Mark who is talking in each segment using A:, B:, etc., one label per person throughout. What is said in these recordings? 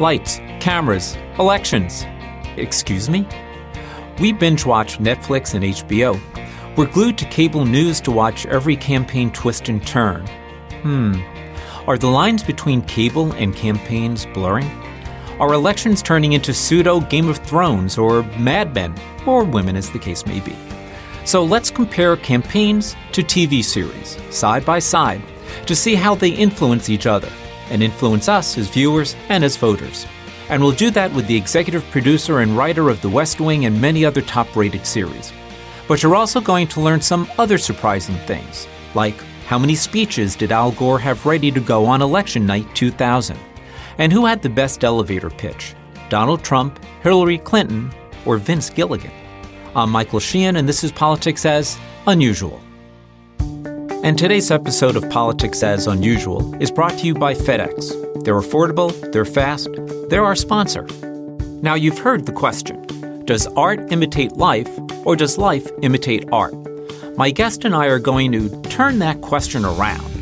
A: lights, cameras, elections. Excuse me? We binge watch Netflix and HBO. We're glued to cable news to watch every campaign twist and turn. Hmm. Are the lines between cable and campaigns blurring? Are elections turning into pseudo Game of Thrones or Mad Men, or women as the case may be? So let's compare campaigns to TV series, side by side, to see how they influence each other and influence us as viewers and as voters. And we'll do that with the executive producer and writer of The West Wing and many other top rated series. But you're also going to learn some other surprising things, like how many speeches did Al Gore have ready to go on election night 2000? And who had the best elevator pitch? Donald Trump, Hillary Clinton, or Vince Gilligan? I'm Michael Sheehan, and this is Politics as Unusual. And today's episode of Politics as Unusual is brought to you by FedEx. They're affordable, they're fast, they're our sponsor. Now, you've heard the question Does art imitate life, or does life imitate art? My guest and I are going to turn that question around.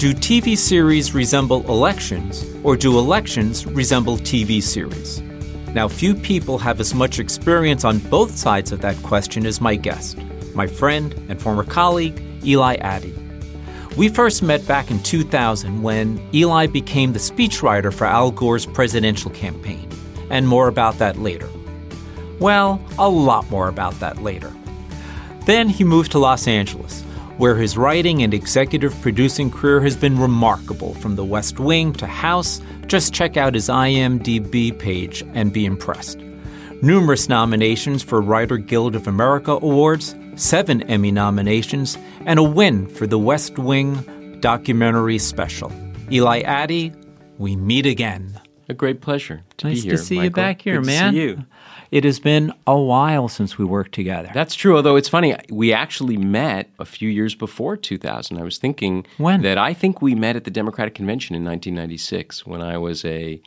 A: Do TV series resemble elections, or do elections resemble TV series? Now, few people have as much experience on both sides of that question as my guest, my friend and former colleague, Eli Attie. We first met back in 2000 when Eli became the speechwriter for Al Gore's presidential campaign, and more about that later. Well, a lot more about that later. Then he moved to Los Angeles, where his writing and executive producing career has been remarkable from The West Wing to House. Just check out his IMDb page and be impressed. Numerous nominations for Writer Guild of America Awards, seven Emmy nominations, and a win for the West Wing documentary special. Eli Attie, we meet again.
B: A great pleasure to
A: nice
B: be here.
A: Nice to see
B: Michael.
A: you back here,
B: Good
A: man.
B: To see you.
A: It has been a while since we worked together.
B: That's true. Although it's funny, we actually met a few years before 2000. I was thinking
A: When?
B: that I think we met at the Democratic Convention in 1996 when I was a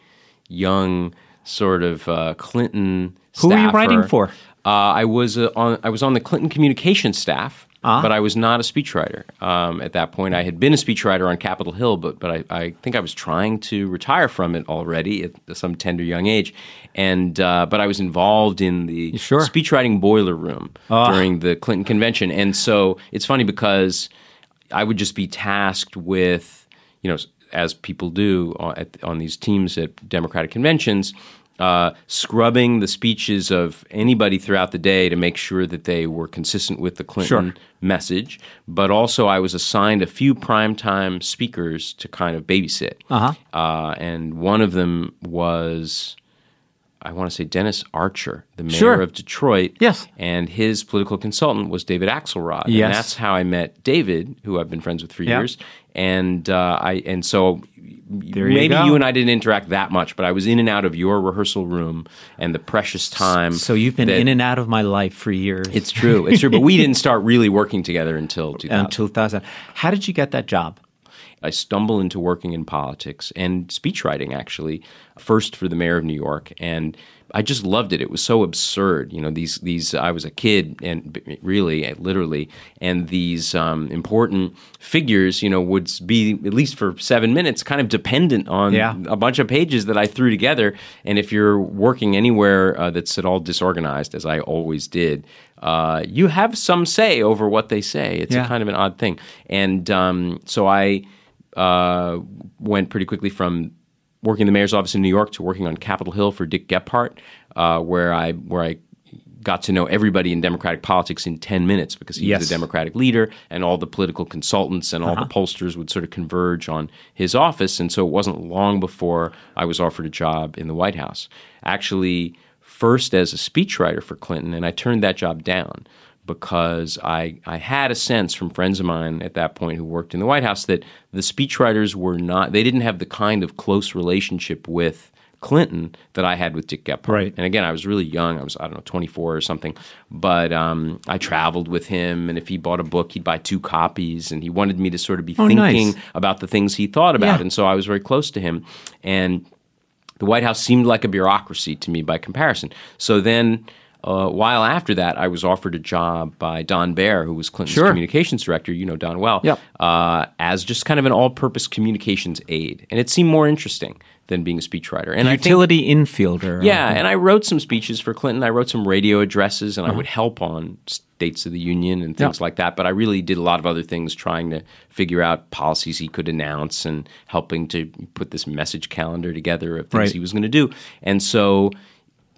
B: young sort of uh, Clinton.
A: Who were you writing for?
B: Uh, I was uh, on. I was on the Clinton communications staff.
A: Ah.
B: But I was not a speechwriter um, at that point. I had been a speechwriter on Capitol Hill, but but I, I think I was trying to retire from it already at some tender young age, and uh, but I was involved in the
A: Sure.
B: speechwriting boiler room
A: Ah.
B: during the Clinton convention, and so it's funny because I would just be tasked with, you know, as people do on, at, on these teams at Democratic conventions, uh, scrubbing the speeches of anybody throughout the day to make sure that they were consistent with the Clinton
A: Sure.
B: message. But also, I was assigned a few primetime speakers to kind of babysit.
A: Uh-huh.
B: Uh, and one of them was. I want to say Dennis Archer, the mayor
A: Sure.
B: of Detroit.
A: Yes.
B: And his political consultant was David Axelrod.
A: Yes.
B: And that's how I met David, who I've been friends with for
A: Yeah.
B: years. And uh, I and so
A: There you
B: maybe
A: go.
B: you and I didn't interact that much, but I was in and out of your rehearsal room and the precious time.
A: So you've been in and out of my life for years.
B: It's true. It's true. But we didn't start really working together until 2000.
A: until 2000. How did you get that job?
B: I stumble into working in politics and speechwriting, actually, first for the mayor of New York, and I just loved it. It was so absurd, you know. These these I was a kid, and really, uh, literally, and these um, important figures, you know, would be at least for seven minutes, kind of dependent on
A: Yeah.
B: a bunch of pages that I threw together. And if you're working anywhere uh, that's at all disorganized, as I always did, uh, you have some say over what they say. It's
A: Yeah.
B: a kind of an odd thing. And um, so I uh, went pretty quickly from working in the mayor's office in New York to working on Capitol Hill for Dick Gephardt, uh, where I where I got to know everybody in Democratic politics in 10 minutes because he
A: Yes.
B: was the Democratic leader and all the political consultants and all the pollsters would sort of converge on his office. And so it wasn't long before I was offered a job in the White House. Actually, first as a speechwriter for Clinton, and I turned that job down because I, I had a sense from friends of mine at that point who worked in the White House that the speechwriters were not, they didn't have the kind of close relationship with Clinton that I had with Dick Gephardt.
A: Right.
B: And again, I was really young. I was, I don't know, 24 or something. But um, I traveled with him, and if he bought a book, he'd buy two copies, and he wanted me to sort of be
A: Oh,
B: thinking
A: nice.
B: about the things he thought about.
A: Yeah.
B: And so I was very close to him. And the White House seemed like a bureaucracy to me by comparison. So then a while after that, I was offered a job by Don Baer, who was Clinton's
A: Sure.
B: communications director. You know Don well,
A: Yep.
B: uh, as just kind of an all-purpose communications aide, and it seemed more interesting than being a speechwriter. And I think
A: Utility infielder.
B: yeah, and I wrote some speeches for Clinton. I wrote some radio addresses, and I
A: Uh-huh.
B: would help on States of the Union and things
A: Yeah.
B: like that. But I really did a lot of other things, trying to figure out policies he could announce and helping to put this message calendar together of things
A: Right.
B: he was going to do. And so,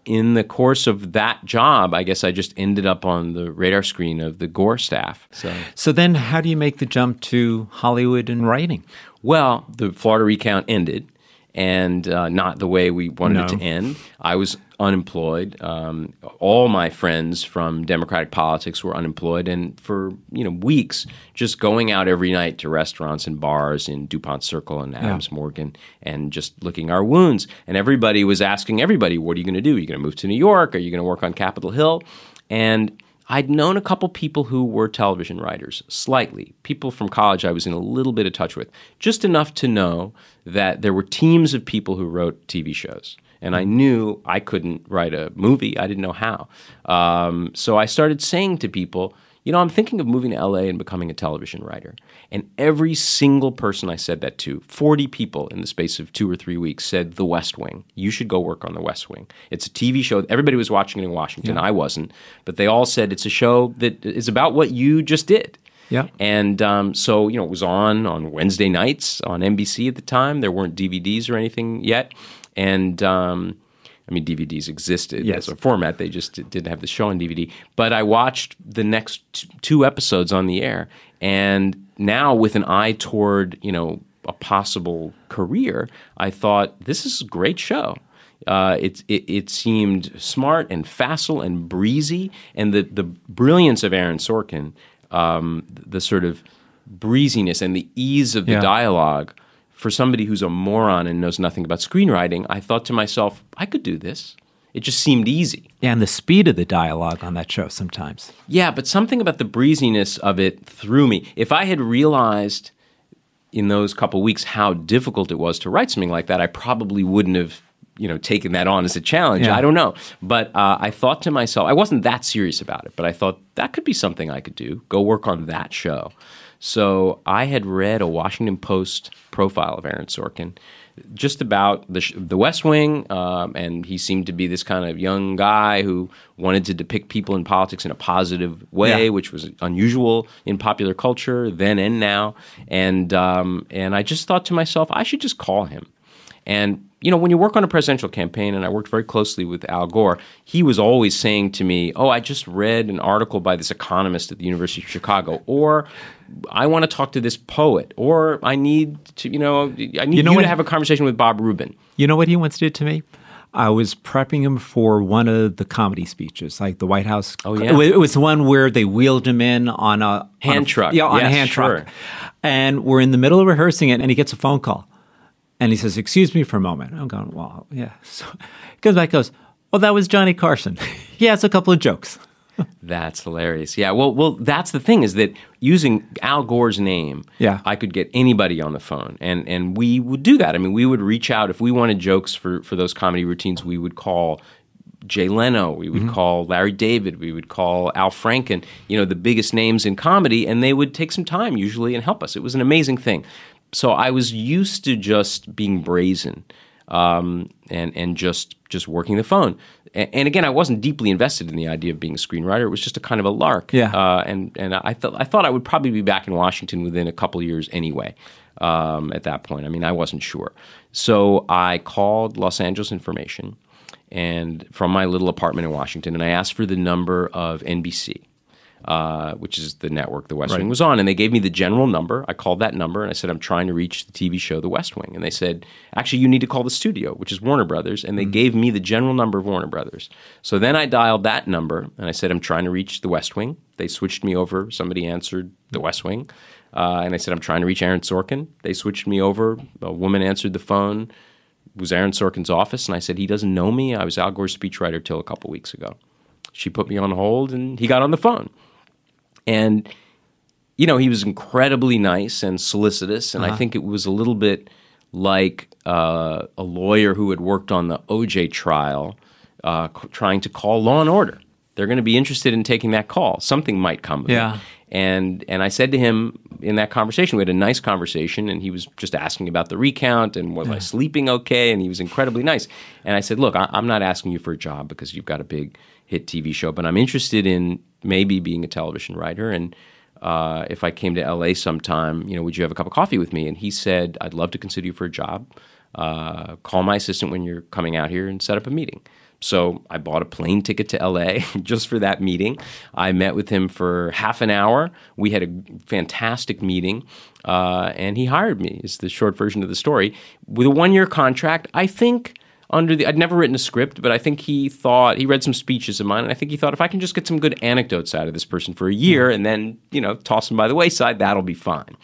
B: in the course of that job, I guess I just ended up on the radar screen of the Gore staff. So.
A: So then, how do you make the jump to Hollywood and writing?
B: Well, the Florida recount ended, and uh, not the way we wanted it to end. I was unemployed. Um, all my friends from Democratic politics were unemployed, and for you know weeks, just going out every night to restaurants and bars in Dupont Circle and Adams Morgan, and just looking our wounds. And everybody was asking everybody, "What are you going to do? Are you going to move to New York? Are you going to work on Capitol Hill?" And I'd known a couple people who were television writers, slightly. People from college I was in a little bit of touch with, just enough to know that there were teams of people who wrote TV shows. And I knew I couldn't write a movie, I didn't know how. Um, so I started saying to people, you know, I'm thinking of moving to LA and becoming a television writer. And every single person I said that to, 40 people in the space of two or three weeks, said The West Wing. You should go work on The West Wing. It's a TV show. Everybody was watching it in Washington. I wasn't. But they all said it's a show that is about what you just did.
A: Yeah.
B: And um, so, you know, it was on on Wednesday nights on NBC at the time. There weren't DVDs or anything yet. And um, I mean, DVDs existed
A: Yes.
B: as a format. They just didn't have the show on DVD. But I watched the next t- two episodes on the air, and now with an eye toward you know a possible career, I thought this is a great show. Uh, it, it it seemed smart and facile and breezy, and the the brilliance of Aaron Sorkin, um, the sort of breeziness and the ease of the
A: Yeah.
B: dialogue for somebody who's a moron and knows nothing about screenwriting, I thought to myself, I could do this. It just seemed easy.
A: Yeah, and the speed of the dialogue on that show sometimes.
B: Yeah, but something about the breeziness of it threw me. If I had realized in those couple weeks how difficult it was to write something like that, I probably wouldn't have, you know, taken that on as a challenge.
A: Yeah.
B: I don't know, but uh, I thought to myself, I wasn't that serious about it, but I thought that could be something I could do. Go work on that show. So I had read a Washington Post profile of Aaron Sorkin, just about the the West Wing, um, and he seemed to be this kind of young guy who wanted to depict people in politics in a positive way,
A: Yeah.
B: which was unusual in popular culture then and now. And um, and I just thought to myself, I should just call him. And you know, when you work on a presidential campaign, and I worked very closely with Al Gore, he was always saying to me, "Oh, I just read an article by this economist at the University of Chicago," or "I want to talk to this poet," or "I need to, you know, I need you,
A: know
B: to
A: what-
B: have a conversation with Bob Rubin."
A: You know what he once did to me? I was prepping him for one of the comedy speeches, like the White House.
B: Oh, yeah?
A: It was- It was the one where they wheeled him in on a
B: Hand
A: on a-
B: truck.
A: Yeah, on a hand
B: sure.
A: truck. And we're in the middle of rehearsing it, and he gets a phone call, and he says, "Excuse me for a moment." I'm going, "Well, yeah." So he comes back, goes, Well, that was Johnny Carson." he has a couple of jokes.
B: That's hilarious. Yeah. Well, well, that's the thing is that using Al Gore's name,
A: Yeah.
B: I could get anybody on the phone, and and we would do that. I mean, we would reach out if we wanted jokes for for those comedy routines. We would call. Jay Leno, we would mm-hmm. call Larry David, we would call Al Franken, you know, the biggest names in comedy, and they would take some time usually and help us. It was an amazing thing. So I was used to just being brazen um, and and just just working the phone. And, and again, I wasn't deeply invested in the idea of being a screenwriter. It was just a kind of a lark.
A: Yeah.
B: Uh, and and I thought I thought I would probably be back in Washington within a couple of years anyway. Um, at that point, I mean, I wasn't sure. So I called Los Angeles Information, and from my little apartment in Washington, and I asked for the number of NBC uh, which is the network the West Wing was on. And they gave me the general number. I called that number and I said, I'm trying to reach the TV show The West Wing. And they said, actually, you need to call the studio, which is Warner Brothers. And they gave me the general number of Warner Brothers. So then I dialed that number and I said, I'm trying to reach The West Wing. They switched me over. Somebody answered The West Wing. Uh, and I said, I'm trying to reach Aaron Sorkin. They switched me over. A woman answered the phone. It was Aaron Sorkin's office. And I said, He doesn't know me. I was Al Gore's speechwriter till a couple weeks ago. She put me on hold and he got on the phone. And, you know, he was incredibly nice and solicitous. And I think it was a little bit like uh, a lawyer who had worked on the OJ trial uh, c- trying to call law and order. they're going to be interested in taking that call. Something might come of
A: Yeah.
B: it. And and I said to him in that conversation, we had a nice conversation, and he was just asking about the recount and was I sleeping okay, and he was incredibly nice. And I said, look, I, I'm not asking you for a job because you've got a big hit TV show, but I'm interested in maybe being a television writer and. Uh, if I came to LA sometime, you know, would you have a cup of coffee with me? And he said, I'd love to consider you for a job. Uh, call my assistant when you're coming out here and set up a meeting. So I bought a plane ticket to LA just for that meeting. I met with him for half an hour. We had a fantastic meeting, uh, and he hired me. Is the short version of the story with a one-year contract. I think under the I'd never written a script, but I think he thought he read some speeches of mine, and I think he thought if I can just get some good anecdotes out of this person for a year, and then you know toss them by the wayside, that'll be fine.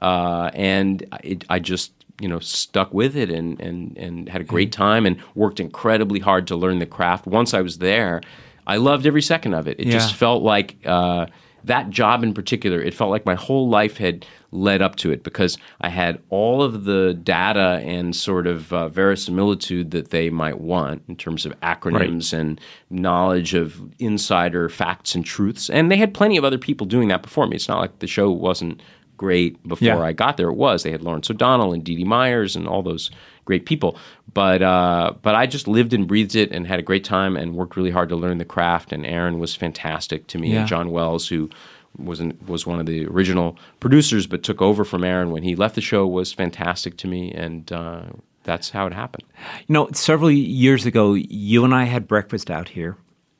B: Uh, and it, I just you know stuck with it and and and had a great time and worked incredibly hard to learn the craft. Once I was there, I loved every second of it. It just felt like. Uh, that job in particular, it felt like my whole life had led up to it because I had all of the data and sort of uh, verisimilitude that they might want in terms of acronyms and knowledge of insider facts and truths. And they had plenty of other people doing that before me. It's not like the show wasn't great before
A: Yeah.
B: I got there. It was. They had Lawrence O'Donnell and Dee Dee Myers and all those great people. But uh, but I just lived and breathed it and had a great time and worked really hard to learn the craft. And Aaron was fantastic to me.
A: Yeah.
B: And John Wells, who was an, was one of the original producers but took over from Aaron when he left the show, was fantastic to me. And uh, that's how it happened.
A: You know, several years ago, you and I had breakfast out here,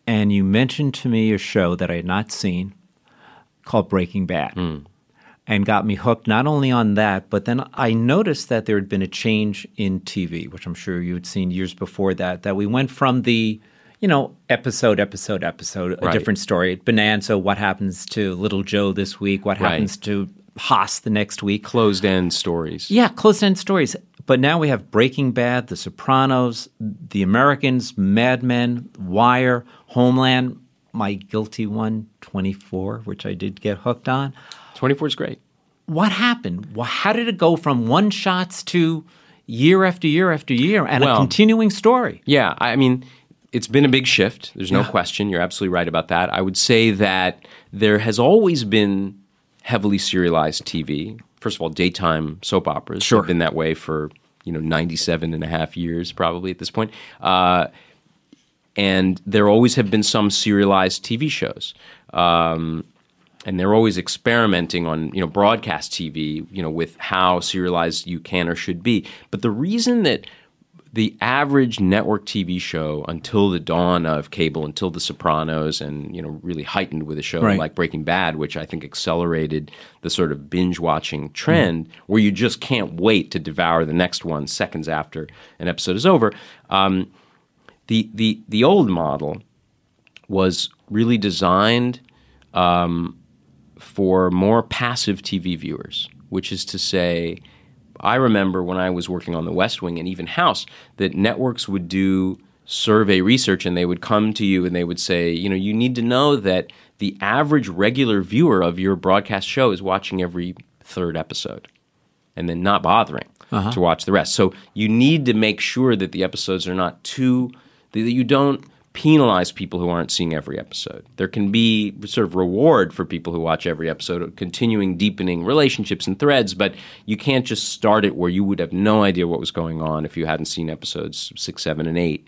A: and you mentioned to me a show that I had not seen called Breaking Bad. And got me hooked not only on that, but then I noticed that there had been a change in TV, which I'm sure you had seen years before that. That we went from the, you know, episode, episode, episode, a
B: Right.
A: different story. Bonanza, what happens to Little Joe this week? What
B: Right.
A: happens to Hoss the next week?
B: Closed end stories.
A: Yeah, closed end stories. But now we have Breaking Bad, The Sopranos, The Americans, Mad Men, Wire, Homeland, my guilty one, 24, which I did get hooked on.
B: 24 is great.
A: What happened? Wh- How did it go from one shots to year after year after year and a continuing story?
B: Yeah, I mean, it's been a big shift. There's no
A: Yeah.
B: question. You're absolutely right about that. I would say that there has always been heavily serialized TV. First of all, daytime soap operas
A: Sure.
B: have been that way for, you know, 97 and a half years probably at this point. Uh, and there always have been some serialized TV shows. Um, and they're always experimenting on you know broadcast TV, you know, with how serialized you can or should be. But the reason that the average network TV show until the dawn of cable, until The Sopranos, and you know, really heightened with a show
A: Right.
B: like Breaking Bad, which I think accelerated the sort of binge watching trend, where you just can't wait to devour the next one seconds after an episode is over. Um, the the the old model was really designed um, for more passive TV viewers, which is to say, I remember when I was working on The West Wing and even House that networks would do survey research and they would come to you and they would say, you know, you need to know that the average regular viewer of your broadcast show is watching every third episode and then not bothering uh-huh. to watch the rest. So you need to make sure that the episodes are not too that you don't penalize people who aren't seeing every episode. There can be sort of reward for people who watch every episode, continuing deepening relationships and threads, but you can't just start it where you would have no idea what was going on if you hadn't seen episodes 6, 7 and 8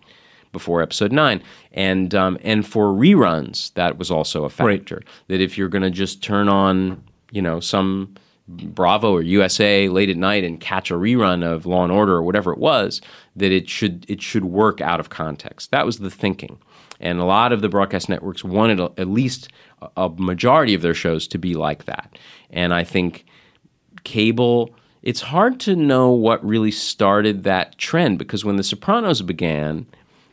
B: before episode nine, and um, and for reruns that was also a factor. That if you're going to just turn on, you know, some Bravo or USA late at night and catch a rerun of Law and Order or whatever it was, that it should it should work out of context. That was the thinking, and a lot of the broadcast networks wanted a, at least a, a majority of their shows to be like that. And I think cable it's hard to know what really started that trend because when The Sopranos began,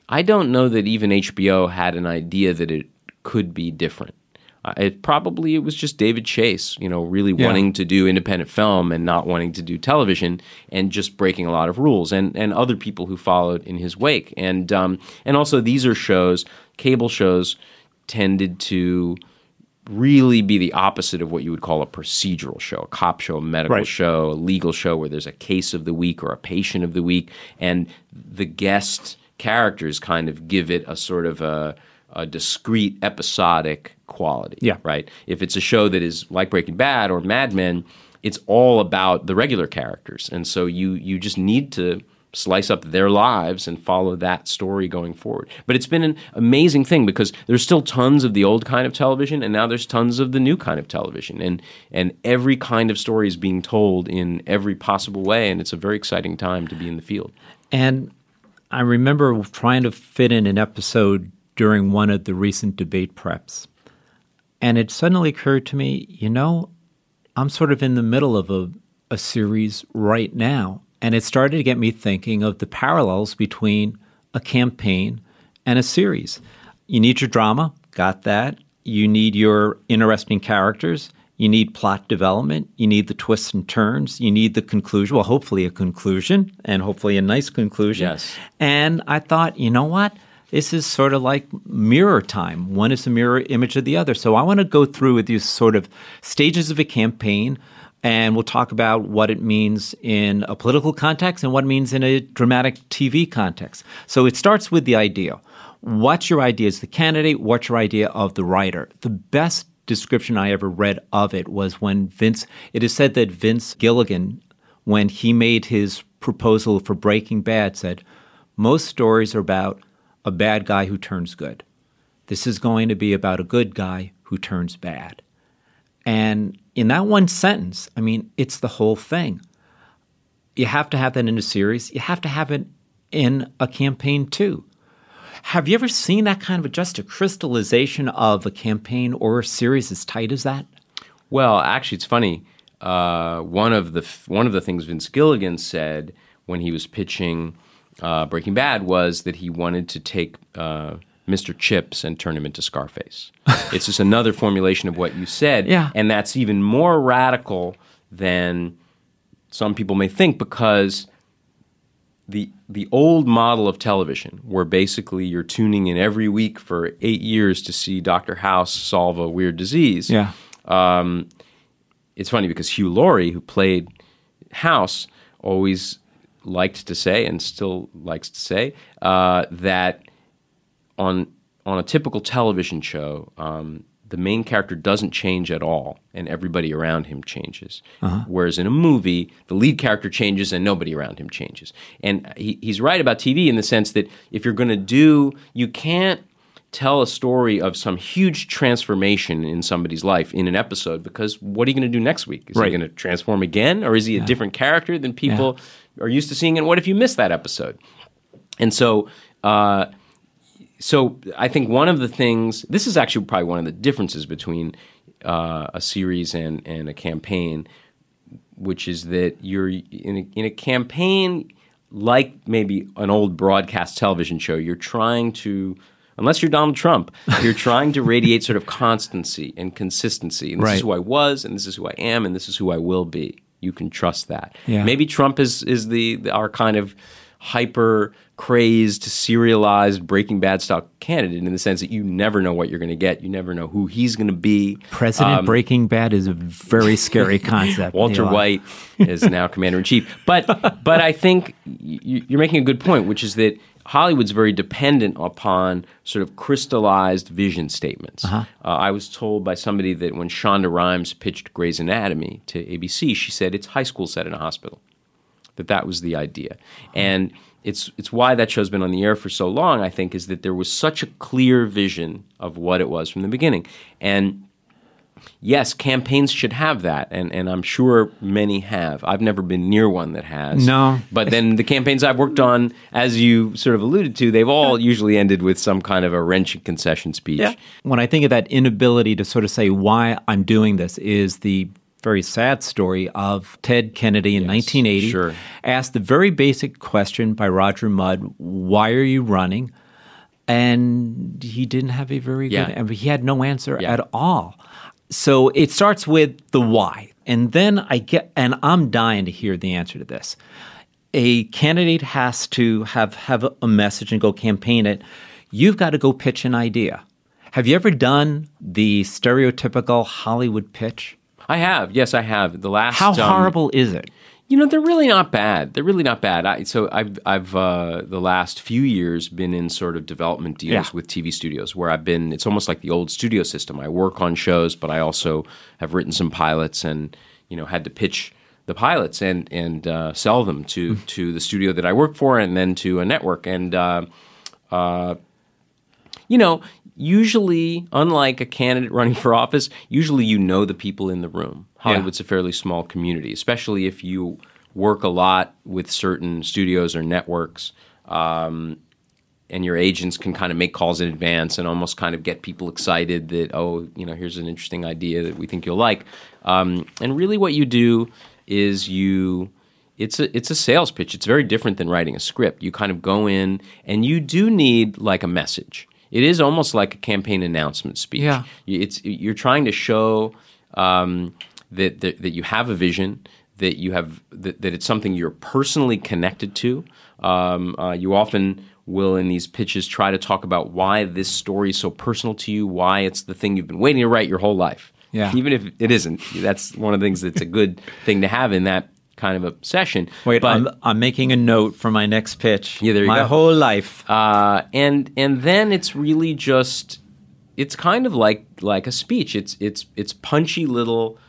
B: I don't know that even HBO had an idea that it could be different. Uh, it probably it was just David Chase, you know, really
A: Yeah.
B: wanting to do independent film and not wanting to do television, and just breaking a lot of rules, and and other people who followed in his wake, and um, and also these are shows, cable shows, tended to really be the opposite of what you would call a procedural show, a cop show, a medical
A: Right.
B: show, a legal show where there's a case of the week or a patient of the week, and the guest characters kind of give it a sort of a, a discrete episodic quality.
A: Yeah.
B: Right. If it's a show that is like Breaking Bad or Mad Men, it's all about the regular characters, and so you you just need to slice up their lives and follow that story going forward. But it's been an amazing thing because there's still tons of the old kind of television and now there's tons of the new kind of television and and every kind of story is being told in every possible way and it's a very exciting time to be in the field.
A: And I remember trying to fit in an episode during one of the recent debate preps. And it suddenly occurred to me, you know, I'm sort of in the middle of a, a series right now and it started to get me thinking of the parallels between a campaign and a series. You need your drama, got that. You need your interesting characters. You need plot development. You need the twists and turns. You need the conclusion. Well, hopefully a conclusion and hopefully a nice conclusion.
B: Yes.
A: And I thought, you know what? This is sort of like mirror time. One is a mirror image of the other. So I want to go through with these sort of stages of a campaign and we'll talk about what it means in a political context and what it means in a dramatic TV context. So it starts with the idea. What's your idea as the candidate? What's your idea of the writer? The best description I ever read of it was when Vince, it is said that Vince Gilligan, when he made his proposal for Breaking Bad, said, Most stories are about a bad guy who turns good. This is going to be about a good guy who turns bad. And in that one sentence, I mean, it's the whole thing. You have to have that in a series. You have to have it in a campaign too. Have you ever seen that kind of just a crystallization of a campaign or a series as tight as that?
B: Well, actually, it's funny. Uh, one of the one of the things Vince Gilligan said when he was pitching uh, Breaking Bad was that he wanted to take uh, Mr. Chips and turn him into Scarface. it's just another formulation of what you said.
A: Yeah.
B: And that's even more radical than some people may think because the the old model of television where basically you're tuning in every week for eight years to see Dr. House solve a weird disease.
A: Yeah.
B: Um, it's funny because Hugh Laurie, who played House, always liked to say and still likes to say uh, that on on a typical television show, um, the main character doesn't change at all, and everybody around him changes. Uh-huh. Whereas in a movie, the lead character changes and nobody around him changes. And he, he's right about TV in the sense that if you're going to do, you can't tell a story of some huge transformation in somebody's life in an episode because what are you going to do next week? Is
A: right.
B: he going to transform again, or is he a different character than people yeah. are used to seeing? And what if you miss that episode? And so. Uh, so I think one of the things this is actually probably one of the differences between uh, a series and and a campaign, which is that you're in a, in a campaign like maybe an old broadcast television show. You're trying to unless you're Donald Trump, you're trying to radiate sort of constancy and consistency. And this
A: right.
B: is who I was, and this is who I am, and this is who I will be. You can trust that.
A: Yeah.
B: Maybe Trump is is the, the our kind of hyper crazed, serialized Breaking Bad style candidate in the sense that you never know what you're going to get. You never know who he's going to be.
A: President um, Breaking Bad is a very scary concept.
B: Walter White is now commander in chief. But but I think you're making a good point, which is that Hollywood's very dependent upon sort of crystallized vision statements.
A: Uh-huh.
B: Uh, I was told by somebody that when Shonda Rhimes pitched Grey's Anatomy to ABC, she said it's high school set in a hospital that that was the idea. And it's it's why that show's been on the air for so long, I think, is that there was such a clear vision of what it was from the beginning. And yes, campaigns should have that, and, and I'm sure many have. I've never been near one that has.
A: No.
B: But then the campaigns I've worked on, as you sort of alluded to, they've all usually ended with some kind of a wrenching concession speech.
A: Yeah. When I think of that inability to sort of say why I'm doing this is the very sad story of Ted Kennedy in
B: yes,
A: 1980
B: sure.
A: asked the very basic question by Roger Mudd, "Why are you running?" And he didn't have a very
B: yeah.
A: good. He had no answer
B: yeah.
A: at all. So it starts with the why, and then I get, and I'm dying to hear the answer to this. A candidate has to have have a message and go campaign it. You've got to go pitch an idea. Have you ever done the stereotypical Hollywood pitch?
B: I have. Yes, I have. The last.
A: How
B: um,
A: horrible is it?
B: You know, they're really not bad. They're really not bad. I, so I've I've uh, the last few years been in sort of development deals
A: Yeah.
B: with TV studios where I've been. It's almost like the old studio system. I work on shows, but I also have written some pilots and you know had to pitch the pilots and and uh, sell them to to the studio that I work for and then to a network and. Uh, you know, usually, unlike a candidate running for office, usually you know the people in the room. Hollywood's a fairly small community, especially if you work a lot with certain studios or networks. Um, and your agents can kind of make calls in advance and almost kind of get people excited that oh you know here's an interesting idea that we think you'll like um, and really what you do is you it's a it's a sales pitch it's very different than writing a script you kind of go in and you do need like a message it is almost like a campaign announcement speech
A: Yeah.
B: it's you're trying to show um, that, that that you have a vision that you have that, that it's something you're personally connected to um, uh, you often will in these pitches try to talk about why this story is so personal to you why it's the thing you've been waiting to write your whole life
A: Yeah.
B: even if it isn't that's one of the things that's a good thing to have in that kind of a session
A: Wait,
B: but
A: I'm, I'm making a note for my next pitch.
B: Yeah, there you
A: my
B: go.
A: whole life.
B: uh, and and then it's really just it's kind of like like a speech. It's it's it's punchy little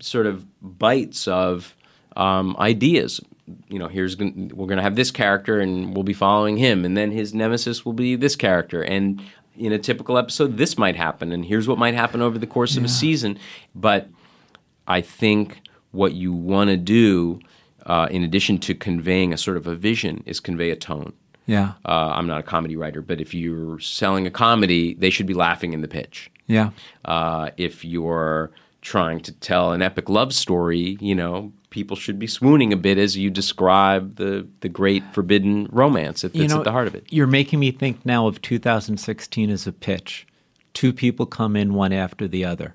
B: sort of bites of um, ideas. You know, here's gon- we're going to have this character, and we'll be following him, and then his nemesis will be this character, and in a typical episode, this might happen, and here's what might happen over the course of a season. But I think what you want to do, uh, in addition to conveying a sort of a vision, is convey a tone.
A: yeah.
B: Uh, I'm not a comedy writer, but if you're selling a comedy, they should be laughing in the pitch.
A: Yeah.
B: Uh, if you're trying to tell an epic love story, you know, people should be swooning a bit as you describe the the great forbidden romance that- that's at the heart of it.
A: You're making me think now of 2016 as a pitch. Two people come in one after the other.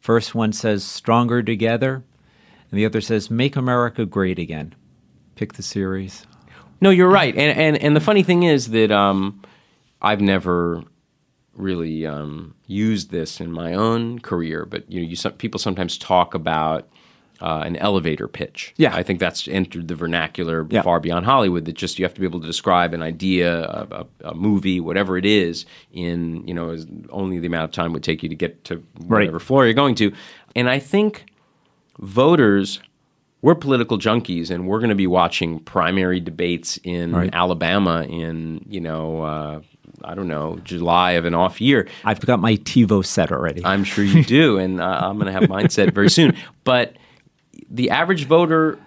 A: First one says stronger together, and the other says make America great again. Pick the series.
B: No, you're right, and and and the funny thing is that um, I've never really um, used this in my own career, but you know, you some, people sometimes talk about uh, an elevator pitch.
A: Yeah.
B: I think that's entered the vernacular
A: Yeah.
B: far beyond Hollywood. That just you have to be able to describe an idea, a, a, a movie, whatever it is, in you know, only the amount of time would take you to get to whatever floor you're going to, and I think voters we're political junkies and we're going to be watching primary debates in
A: Right.
B: Alabama in you know uh, I don't know July of an off year.
A: I've got my TiVo set already.
B: I'm sure you do, and uh, I'm going to have mine set very soon. But the average voter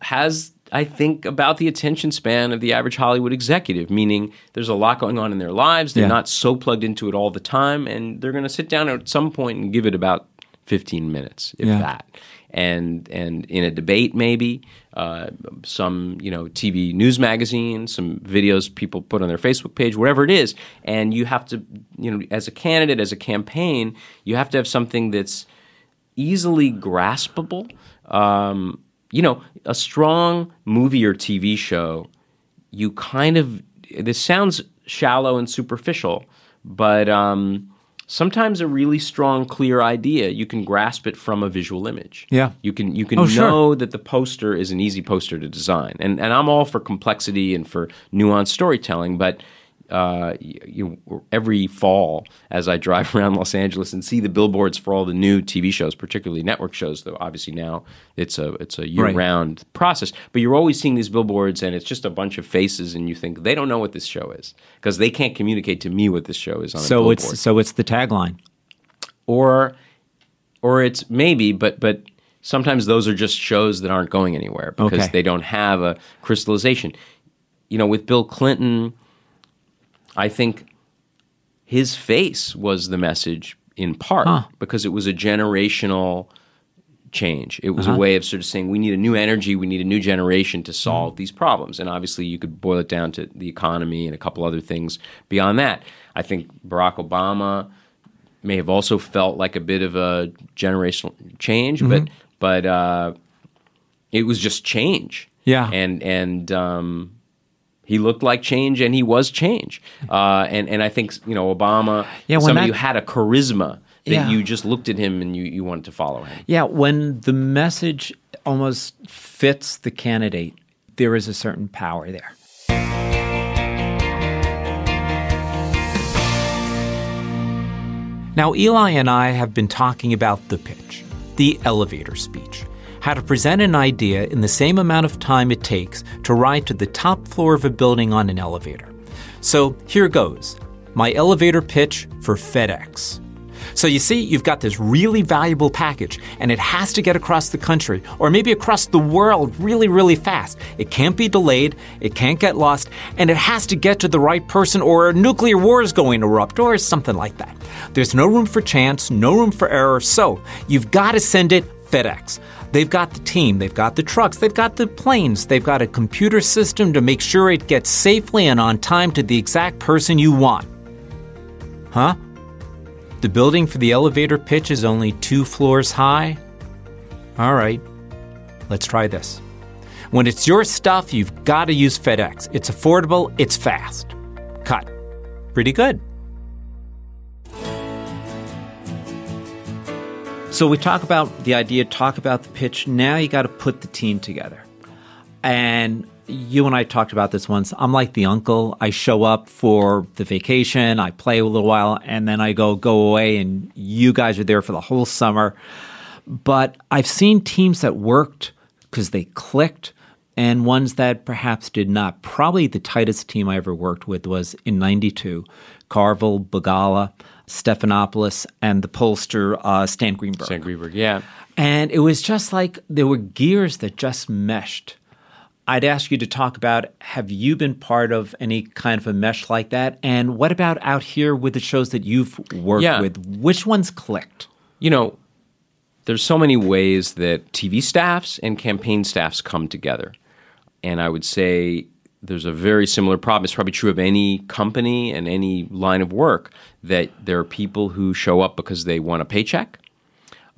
B: has, I think, about the attention span of the average Hollywood executive, meaning there's a lot going on in their lives. They're
A: Yeah.
B: not so plugged into it all the time, and they're going to sit down at some point and give it about 15 minutes, if
A: Yeah.
B: that. And and in a debate, maybe uh, some you know TV news magazine, some videos people put on their Facebook page, whatever it is, and you have to you know as a candidate, as a campaign, you have to have something that's easily graspable. Um, you know, a strong movie or TV show, you kind of, this sounds shallow and superficial, but um, sometimes a really strong, clear idea, you can grasp it from a visual image.
A: Yeah.
B: You can, you can
A: Oh, sure.
B: know that the poster is an easy poster to design. And, and I'm all for complexity and for nuanced storytelling, but uh, you, you, every fall as I drive around Los Angeles and see the billboards for all the new TV shows, particularly network shows, though obviously now it's a it's a year round process. But you're always seeing these billboards and it's just a bunch of faces, and you think they don't know what this show is because they can't communicate to me what this show is on
A: so it's so it's the tagline.
B: or or it's maybe, but but sometimes those are just shows that aren't going anywhere because
A: Okay.
B: they don't have a crystallization. You know, with Bill Clinton, I think his face was the message in part
A: Huh.
B: because it was a generational change. It
A: Uh-huh.
B: was a way of sort of saying we need a new energy, we need a new generation to
A: Mm-hmm.
B: solve these problems. And obviously, you could boil it down to the economy and a couple other things beyond that. I think Barack Obama may have also felt like a bit of a generational change, but
A: Mm-hmm.
B: but uh, it was just change.
A: Yeah.
B: and and um, he looked like change, and he was change. Uh, and and I think you know Obama,
A: Yeah,
B: somebody
A: that-
B: who had a charisma that
A: Yeah.
B: you just looked at him and you, you wanted to follow him.
A: Yeah, when the message almost fits the candidate, there is a certain power there. Now, Eli and I have been talking about the pitch, the elevator speech, how to present an idea in the same amount of time it takes to ride to the top floor of a building on an elevator. So here goes my elevator pitch for FedEx. So you see, you've got this really valuable package, and it has to get across the country, or maybe across the world really, really fast. It can't be delayed, it can't get lost, and it has to get to the right person, or a nuclear war is going to erupt, or something like that. There's no room for chance, no room for error, so you've got to send it FedEx. They've got the team, they've got the trucks, they've got the planes, they've got a computer system to make sure it gets safely and on time to the exact person you want. Huh? The building for the elevator pitch is only two floors high? All right, let's try this. When it's your stuff, you've got to use FedEx. It's affordable, it's fast. Cut. Pretty good. So we talk about the idea, talk about the pitch. Now you got to put the team together. And you and I talked about this once. I'm like the uncle. I show up for the vacation, I play a little while, and then I go go away, and you guys are there for the whole summer. But I've seen teams that worked because they clicked, and ones that perhaps did not. Probably the tightest team I ever worked with was in '92. Carville, Begala, Stephanopoulos, and the pollster uh, Stan Greenberg.
B: Stan Greenberg, yeah.
A: And it was just like there were gears that just meshed. I'd ask you to talk about have you been part of any kind of a mesh like that? And what about out here with the shows that you've worked
B: Yeah.
A: with? Which ones clicked?
B: You know, there's so many ways that TV staffs and campaign staffs come together. And I would say there's a very similar problem. It's probably true of any company and any line of work that there are people who show up because they want a paycheck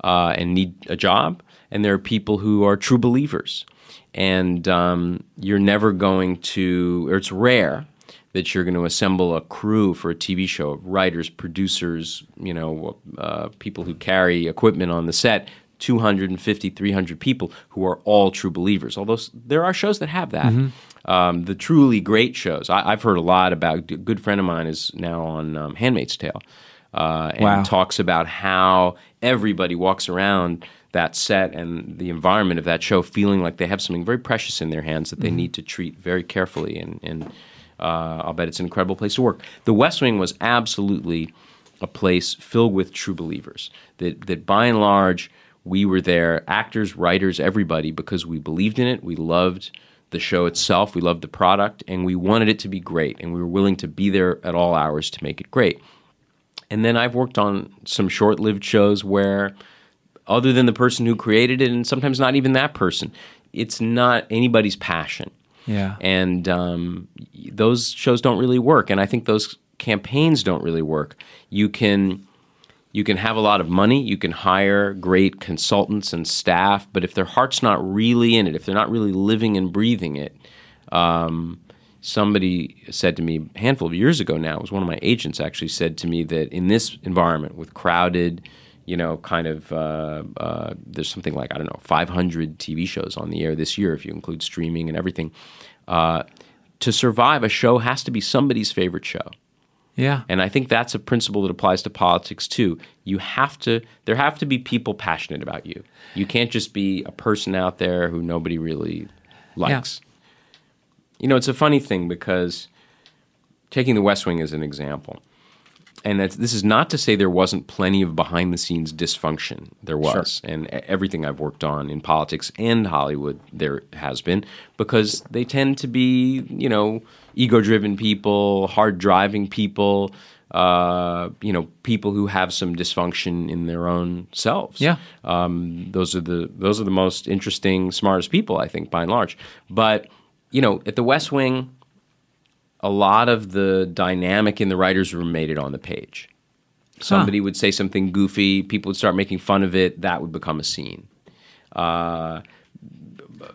B: uh, and need a job, and there are people who are true believers. And um, you're never going to, or it's rare that you're going to assemble a crew for a TV show of writers, producers, you know, uh, people who carry equipment on the set, 250, 300 people who are all true believers. Although there are shows that have that. Um, the truly great shows. I, I've heard a lot about. A good friend of mine is now on um, *Handmaid's Tale*, uh, and
A: Wow.
B: talks about how everybody walks around that set and the environment of that show feeling like they have something very precious in their hands that they need to treat very carefully. And, and uh, I'll bet it's an incredible place to work. The West Wing was absolutely a place filled with true believers. That that by and large we were there, actors, writers, everybody, because we believed in it. We loved the show itself. We loved the product, and we wanted it to be great. And we were willing to be there at all hours to make it great. And then I've worked on some short-lived shows where, other than the person who created it, and sometimes not even that person, it's not anybody's passion
A: Yeah.
B: and um, those shows don't really work and i think those campaigns don't really work you can you can have a lot of money you can hire great consultants and staff but if their heart's not really in it if they're not really living and breathing it um, somebody said to me a handful of years ago now it was one of my agents actually said to me that in this environment with crowded you know kind of uh, uh, there's something like i don't know 500 tv shows on the air this year if you include streaming and everything uh, to survive a show has to be somebody's favorite show
A: Yeah.
B: and I think that's a principle that applies to politics too. You have to there have to be people passionate about you. You can't just be a person out there who nobody really likes. You know, it's a funny thing because taking the West Wing as an example, and that's, this is not to say there wasn't plenty of behind the scenes dysfunction. There was, and e- everything I've worked on in politics and Hollywood, there has been because they tend to be, you know, ego driven people, hard driving people. Uh, you know, people who have some dysfunction in their own selves.
A: Yeah.
B: um, those are the those are the most interesting, smartest people, I think, by and large. But you know, at the West Wing, a lot of the dynamic in the writers' room made it on the page. Somebody would say something goofy, people would start making fun of it, that would become a scene. Uh,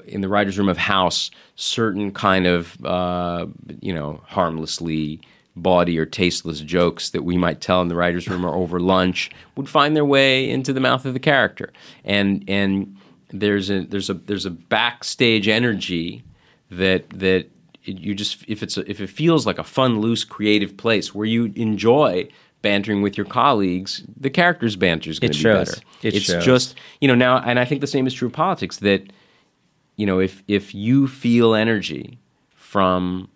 B: in the writers' room of House, certain kind of uh, you know harmlessly bawdy or tasteless jokes that we might tell in the writers' room or over lunch would find their way into the mouth of the character. And and there's a there's a there's a backstage energy that that you just if it's a, if it feels like a fun, loose, creative place where you enjoy bantering with your colleagues, the character's banter is going to be
A: shows.
B: better.
A: It
B: it's
A: shows.
B: just you know now, and I think the same is true of politics. That you know if if you feel energy from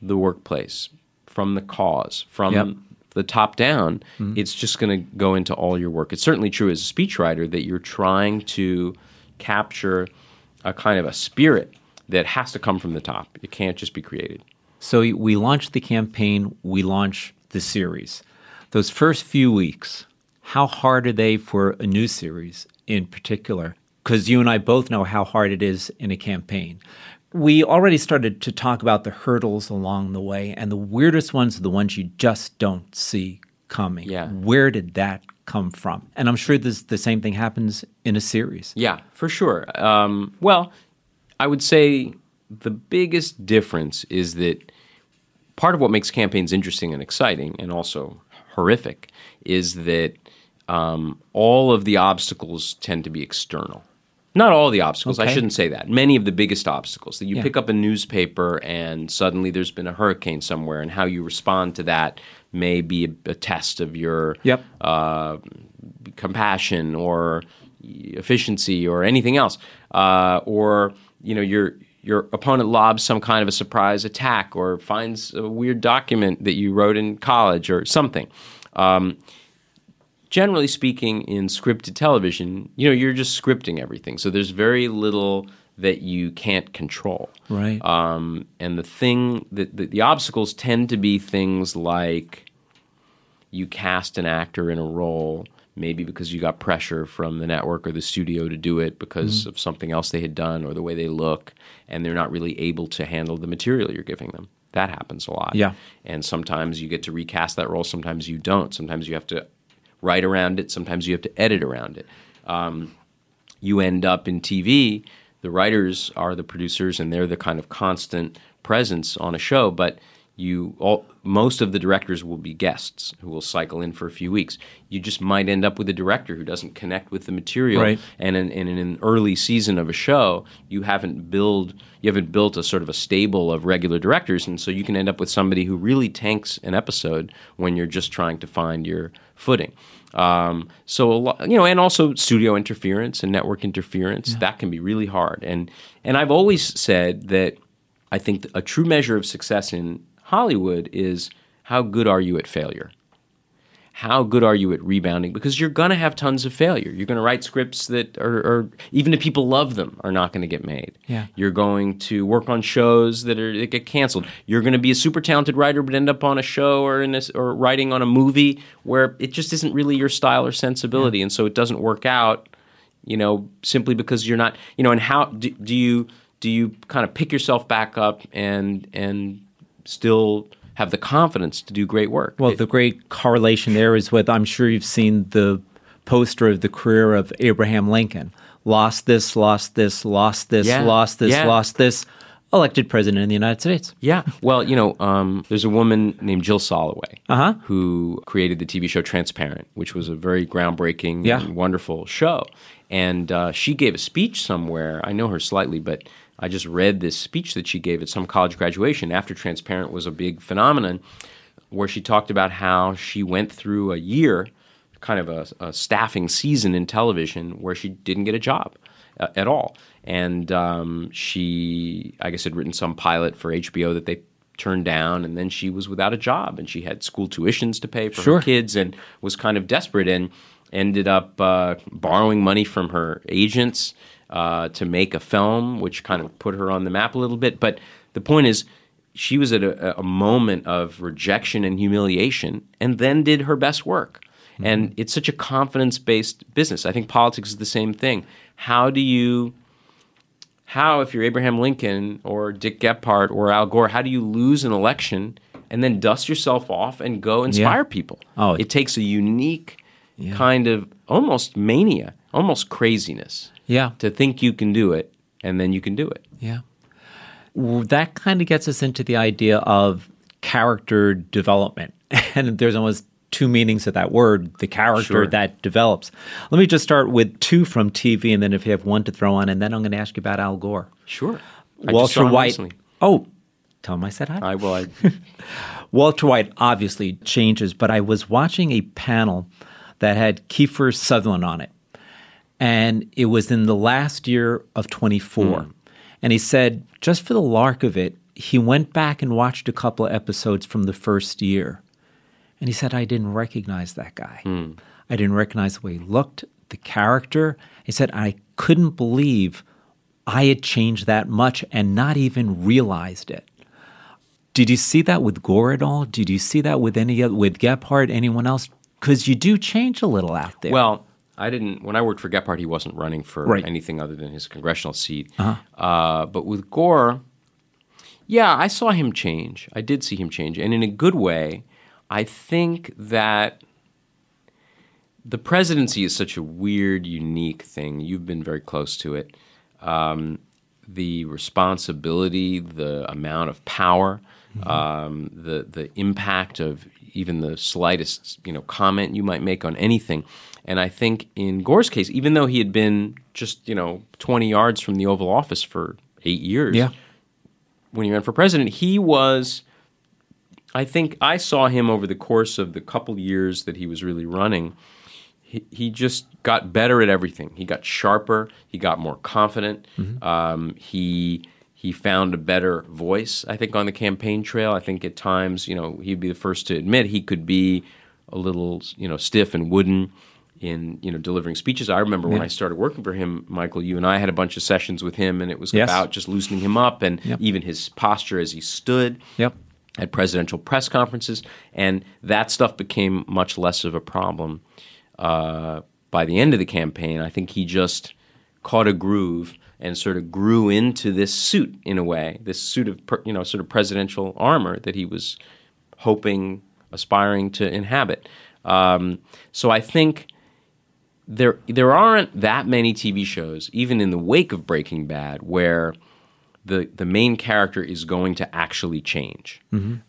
B: the workplace, from the cause, from
A: Yep.
B: the top down, mm-hmm. it's just going to go into all your work. It's certainly true as a speechwriter that you're trying to capture a kind of a spirit that has to come from the top. It can't just be created.
A: So we launched the campaign, we launched the series. Those first few weeks, how hard are they for a new series in particular? Because you and I both know how hard it is in a campaign. We already started to talk about the hurdles along the way, and the weirdest ones are the ones you just don't see coming.
B: Yeah.
A: Where did that come from? And I'm sure this, the same thing happens in a series.
B: Yeah, for sure. Um, well, I would say the biggest difference is that part of what makes campaigns interesting and exciting, and also horrific, is that um, all of the obstacles tend to be external. Not all the obstacles, I shouldn't say that. Many of the biggest obstacles that you
A: Yeah.
B: pick up a newspaper and suddenly there's been a hurricane somewhere, and how you respond to that may be a, a test of your
A: Yep.
B: uh, compassion or efficiency or anything else, uh, or you know your your opponent lobs some kind of a surprise attack or finds a weird document that you wrote in college or something. Um, generally speaking, in scripted television, you know you're just scripting everything, so there's very little that you can't control.
A: Right.
B: Um, and the thing that the, the obstacles tend to be things like you cast an actor in a role maybe because you got pressure from the network or the studio to do it because of something else they had done or the way they look and they're not really able to handle the material you're giving them. That happens a lot.
A: Yeah.
B: and sometimes you get to recast that role sometimes you don't. Sometimes you have to write around it sometimes you have to edit around it. Um, you end up in TV, the writers are the producers and they're the kind of constant presence on a show, but you all, most of the directors will be guests who will cycle in for a few weeks. You just might end up with a director who doesn't connect with the material,
A: Right.
B: and in, in an early season of a show, you haven't build you haven't built a sort of a stable of regular directors, and so you can end up with somebody who really tanks an episode when you're just trying to find your footing. Um, so a lot, you know, and also studio interference and network interference that can be really hard. And and I've always said that I think a true measure of success in Hollywood is how good are you at failure how good are you at rebounding? Because you're going to have tons of failure. You're going to write scripts that are, are even if people love them, are not going to get made.
A: Yeah.
B: You're going to work on shows that are that get canceled. You're going to be a super talented writer, but end up on a show or in a, or writing on a movie where it just isn't really your style or sensibility, and so it doesn't work out. You know, simply because you're not. You know, and how do, do you do you kind of pick yourself back up and and still have the confidence to do great work?
A: Well, the great correlation there is with I'm sure you've seen the poster of the career of Abraham Lincoln. Lost this, lost this, lost this,
B: Yeah,
A: lost this,
B: yeah.
A: lost this. Elected president of the United States.
B: Yeah. Well, you know, um, there's a woman named Jill Soloway
A: Uh-huh.
B: who created the TV show Transparent, which was a very groundbreaking
A: Yeah.
B: and wonderful show. And uh, she gave a speech somewhere. I know her slightly, but I just read this speech that she gave at some college graduation after Transparent was a big phenomenon, where she talked about how she went through a year, kind of a, a staffing season in television, where she didn't get a job uh, at all. And um, she, I guess, had written some pilot for HBO that they turned down, and then she was without a job, and she had school tuitions to pay for
A: Sure.
B: her kids, and was kind of desperate, and ended up uh, borrowing money from her agents uh, to make a film, which kind of put her on the map a little bit. But the point is, she was at a, a moment of rejection and humiliation, and then did her best work. And it's such a confidence based business. I think politics is the same thing. How do you how, if you're Abraham Lincoln or Dick Gephardt or Al Gore, how do you lose an election and then dust yourself off and go inspire people?
A: Oh.
B: it takes a unique kind of almost mania, almost craziness
A: Yeah.
B: to think you can do it and then you can do it.
A: Yeah. Well, that kind of gets us into the idea of character development. And there's almost two meanings of that word the character
B: Sure.
A: that develops. Let me just start with two from TV, and then if you have one to throw on, and then I'm going to ask you about Al Gore.
B: Sure. I just
A: Walter White.
B: recently.
A: Oh, tell him I said hi.
B: I well, I,
A: Walter White obviously changes, but I was watching a panel that had Kiefer Sutherland on it. And it was in the last year of 24. Hmm. And he said, just for the lark of it, he went back and watched a couple of episodes from the first year. And he said, I didn't recognize that guy. Hmm. I didn't recognize the way he looked, the character. He said, I couldn't believe I had changed that much and not even realized it. Did you see that with Gore at all? Did you see that with any with Gephardt, anyone else? Because you do change a little out there.
B: well, I didn't. When I worked for Gephardt, he wasn't running for
A: Right.
B: anything other than his congressional seat. Uh, but with Gore, yeah, I saw him change. I did see him change, and in a good way. I think that the presidency is such a weird, unique thing. You've been very close to it. Um, the responsibility, the amount of power, um, the the impact of even the slightest you know comment you might make on anything. And I think in Gore's case, even though he had been just you know 20 yards from the Oval Office for eight years,
A: yeah.
B: when he ran for president, he was. I think I saw him over the course of the couple years that he was really running. He, he just got better at everything. He got sharper. He got more confident. Um, he he found a better voice. I think on the campaign trail. I think at times, you know, he'd be the first to admit he could be a little, you know, stiff and wooden in you know delivering speeches. I remember when I started working for him, Michael. You and I had a bunch of sessions with him, and it was
A: Yes.
B: about just loosening him up and
A: Yep.
B: even his posture as he stood
A: Yep.
B: at presidential press conferences, and that stuff became much less of a problem uh, by the end of the campaign. I think he just caught a groove and sort of grew into this suit in a way, this suit of per- you know sort of presidential armor that he was hoping, aspiring to inhabit. Um, so I think there there aren't that many TV shows, even in the wake of Breaking Bad, where the the main character is going to actually change.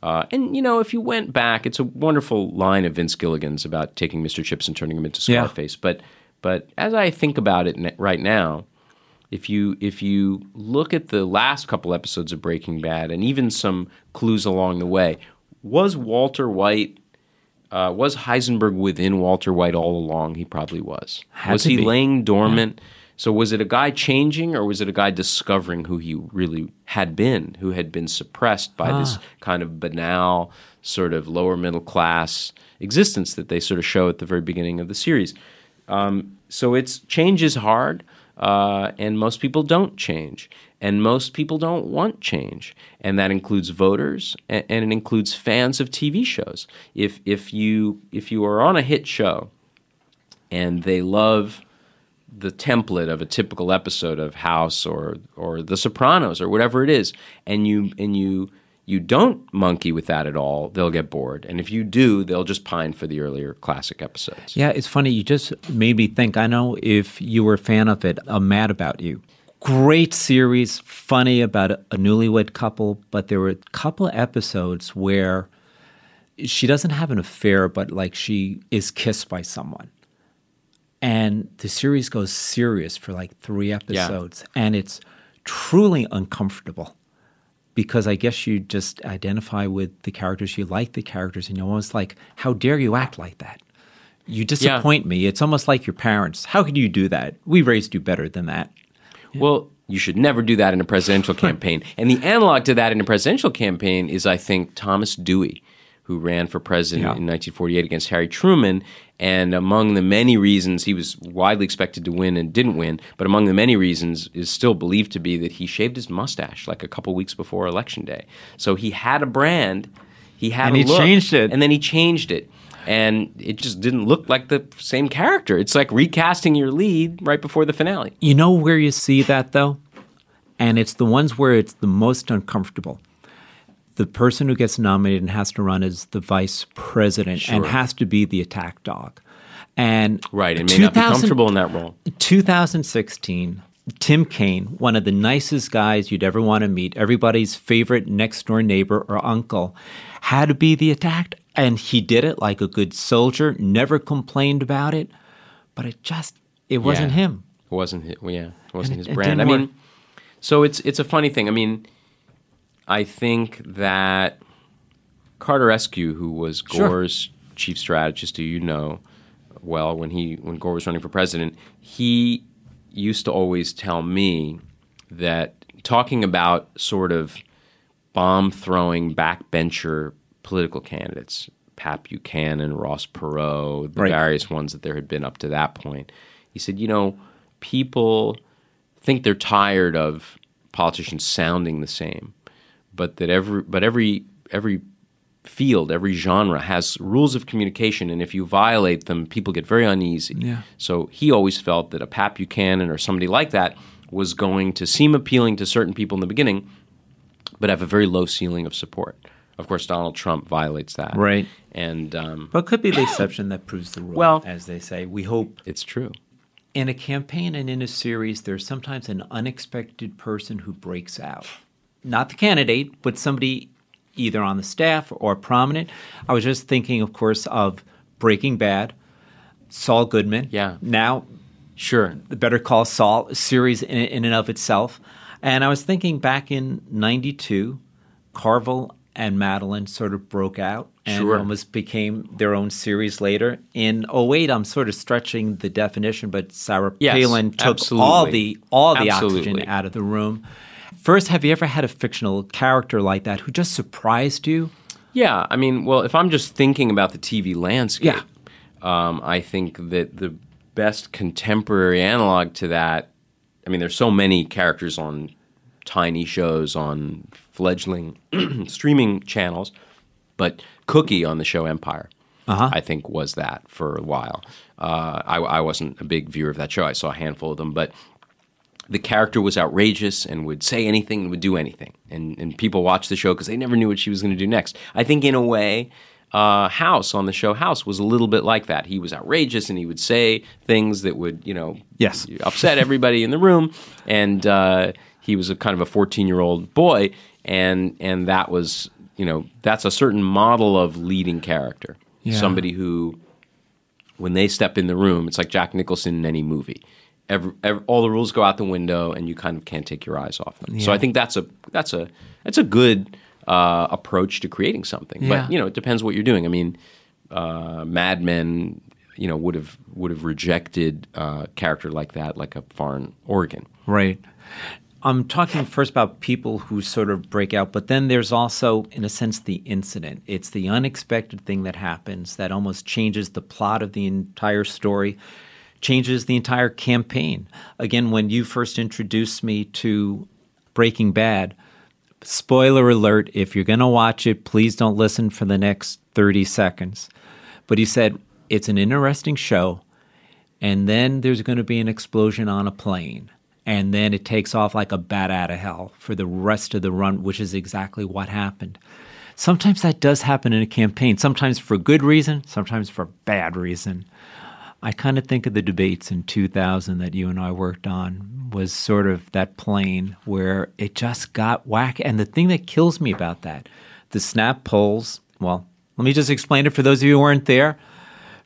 B: Uh, and you know, if you went back, it's a wonderful line of Vince Gilligan's about taking Mr. Chips and turning him into
A: Yeah.
B: Scarface. But but as I think about it right now, if you if you look at the last couple episodes of Breaking Bad and even some clues along the way, was Walter White uh, was Heisenberg within Walter White all along? He probably was.
A: Had
B: was he
A: be.
B: laying dormant? So was it a guy changing, or was it a guy discovering who he really had been, who had been suppressed by this kind of banal, sort of lower middle class existence that they sort of show at the very beginning of the series? Um, so it's change is hard, uh, and most people don't change, and most people don't want change, and that includes voters and, and it includes fans of TV shows. If if you if you are on a hit show, and they love the template of a typical episode of House or or The Sopranos or whatever it is, and you and you you don't monkey with that at all, they'll get bored. And if you do, they'll just pine for the earlier classic episodes.
A: Yeah, it's funny. You just made me think. I know if you were a fan of it, I'm mad about you. Great series, funny about a, newlywed couple, but there were a couple episodes where she doesn't have an affair, but like she is kissed by someone. And the series goes serious for like three episodes. And it's truly uncomfortable because I guess you just identify with the characters. You like the characters, and you're almost like, how dare you act like that? You disappoint me. It's almost like your parents. How could you do that? We raised you better than that.
B: Well, you should never do that in a presidential campaign. And the analog to that in a presidential campaign is, I think, Thomas Dewey, who ran for president
A: Yeah.
B: in 1948 against Harry Truman. And among the many reasons he was widely expected to win and didn't win, but among the many reasons is still believed to be that he shaved his mustache like a couple weeks before election day. So he had a brand, he had
A: And
B: a
A: he
B: look,
A: changed it.
B: and then he changed it. And it just didn't look like the same character. It's like recasting your lead right before the finale.
A: You know where you see that though? And it's the ones where it's the most uncomfortable. The person who gets nominated and has to run is the vice president and has to be the attack dog. And
B: Right, and may not be comfortable in that role.
A: 2016, Tim Kaine, one of the nicest guys you'd ever want to meet, everybody's favorite next door neighbor or uncle, had to be the attack, And he did it like a good soldier, never complained about it. But it just, it wasn't
B: Yeah.
A: him.
B: It wasn't his, yeah, it wasn't
A: And
B: his
A: it- it
B: brand. I mean,
A: work.
B: so it's it's a funny thing. I mean, I think that Carter Eskew, who was
A: Sure.
B: Gore's chief strategist, who you know well when he when Gore was running for president, he used to always tell me that talking about sort of bomb throwing backbencher political candidates, Pat Buchanan, Ross Perot, the
A: Right.
B: various ones that there had been up to that point. He said, you know, people think they're tired of politicians sounding the same, but that every but every every field, every genre has rules of communication, and if you violate them, people get very uneasy.
A: Yeah.
B: So he always felt that a Pat Buchanan or somebody like that was going to seem appealing to certain people in the beginning, but have a very low ceiling of support. Of course, Donald Trump violates that.
A: Right.
B: And um,
A: But it could be the exception that proves the rule,
B: Well-
A: as they say. We hope.
B: it's true.
A: In a campaign and in a series, there's sometimes an unexpected person who breaks out. Not the candidate, but somebody either on the staff or prominent. I was just thinking, of course, of Breaking Bad, Saul Goodman.
B: Yeah.
A: Now,
B: Sure.
A: the Better Call Saul series in, in and of itself. And I was thinking back in 92, Carville and Matalin sort of broke out and
B: Sure.
A: almost became their own series later. In 08, I'm sort of stretching the definition, but Sarah
B: Yes,
A: Palin took
B: absolutely.
A: all the all the
B: Absolutely.
A: oxygen out of the room. First, have you ever had a fictional character like that who just surprised you?
B: Yeah, I mean, well, if I'm just thinking about the TV landscape,
A: Yeah.
B: um, I think that the best contemporary analog to that, I mean, there's so many characters on tiny shows on fledgling streaming channels, but Cookie on the show Empire,
A: Uh-huh.
B: I think, was that for a while. Uh, I, I wasn't a big viewer of that show. I saw a handful of them, but the character was outrageous and would say anything and would do anything. And, and people watched the show because they never knew what she was going to do next. I think, in a way, uh, House on the show House was a little bit like that. He was outrageous and he would say things that would, you know,
A: Yes.
B: upset everybody in the room. And uh, he was a kind of a 14 year old boy. And, and that was, you know, that's a certain model of leading character.
A: Yeah.
B: Somebody who when they step in the room, it's like Jack Nicholson in any movie. Every, every, all the rules go out the window, and you kind of can't take your eyes off them. So I think that's a that's a that's a good uh, approach to creating something.
A: Yeah.
B: But you know, it depends what you're doing. I mean, uh, Mad Men, you know, would have would have rejected uh, a character like that, like a foreign organ.
A: Right. I'm talking first about people who sort of break out, but then there's also, in a sense, the incident. It's the unexpected thing that happens that almost changes the plot of the entire story, changes the entire campaign. Again, when you first introduced me to Breaking Bad, spoiler alert if you're going to watch it, please don't listen for the next 30 seconds. But he said, it's an interesting show and then there's going to be an explosion on a plane and then it takes off like a bat out of hell for the rest of the run which is exactly what happened sometimes that does happen in a campaign sometimes for good reason sometimes for bad reason i kind of think of the debates in 2000 that you and i worked on was sort of that plane where it just got whack and the thing that kills me about that the snap polls well let me just explain it for those of you who weren't there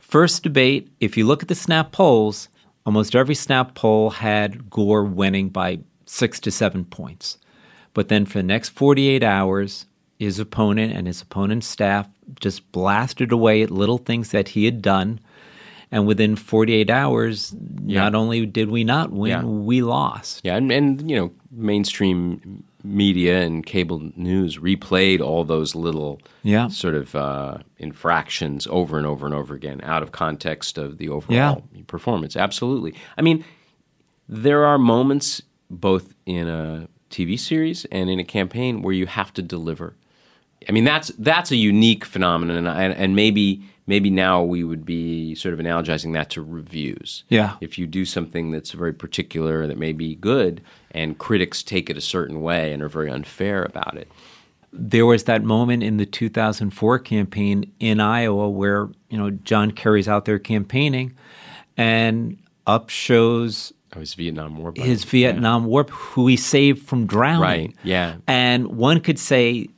A: First debate, if you look at the snap polls, almost every snap poll had Gore winning by six to seven points. But then for the next 48 hours, his opponent and his opponent's staff just blasted away at little things that he had done. And within 48 hours, not only did we not win,
B: Yeah.
A: we lost.
B: Yeah, and, and you know, mainstream media and cable news replayed all those little
A: Yeah.
B: sort of uh, infractions over and over and over again, out of context of the overall performance. Absolutely. I mean, there are moments both in a TV series and in a campaign where you have to deliver. I mean, that's that's a unique phenomenon, and, and maybe maybe now we would be sort of analogizing that to reviews.
A: Yeah.
B: If you do something that's very particular that may be good, and critics take it a certain way and are very unfair about it.
A: there was that moment in the 2004 campaign in Iowa where you know John Kerry's out there campaigning, and up shows
B: Oh, his Vietnam War buddy.
A: his Vietnam War, who he saved from drowning.
B: Right, yeah.
A: And one could say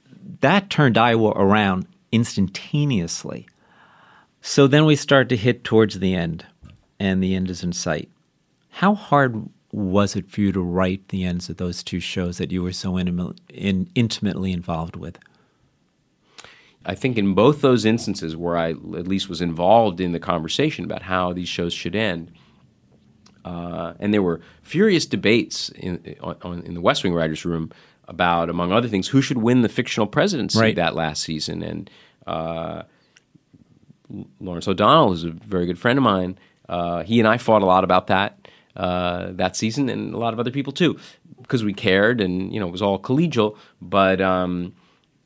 A: that turned Iowa around instantaneously. So then we start to hit towards the end, and the end is in sight. How hard was it for you to write the ends of those two shows that you were so intimate, in, intimately involved with?
B: I think in both those instances where I at least was involved in the conversation about how these shows should end, uh, and there were furious debates in, on, in the West Wing writers' room about, among other things, who should win the fictional presidency
A: Right.
B: that last season. And uh, Lawrence O'Donnell, who's a very good friend of mine, uh, he and I fought a lot about that uh, that season, and a lot of other people too, because we cared, and you know it was all collegial. But um,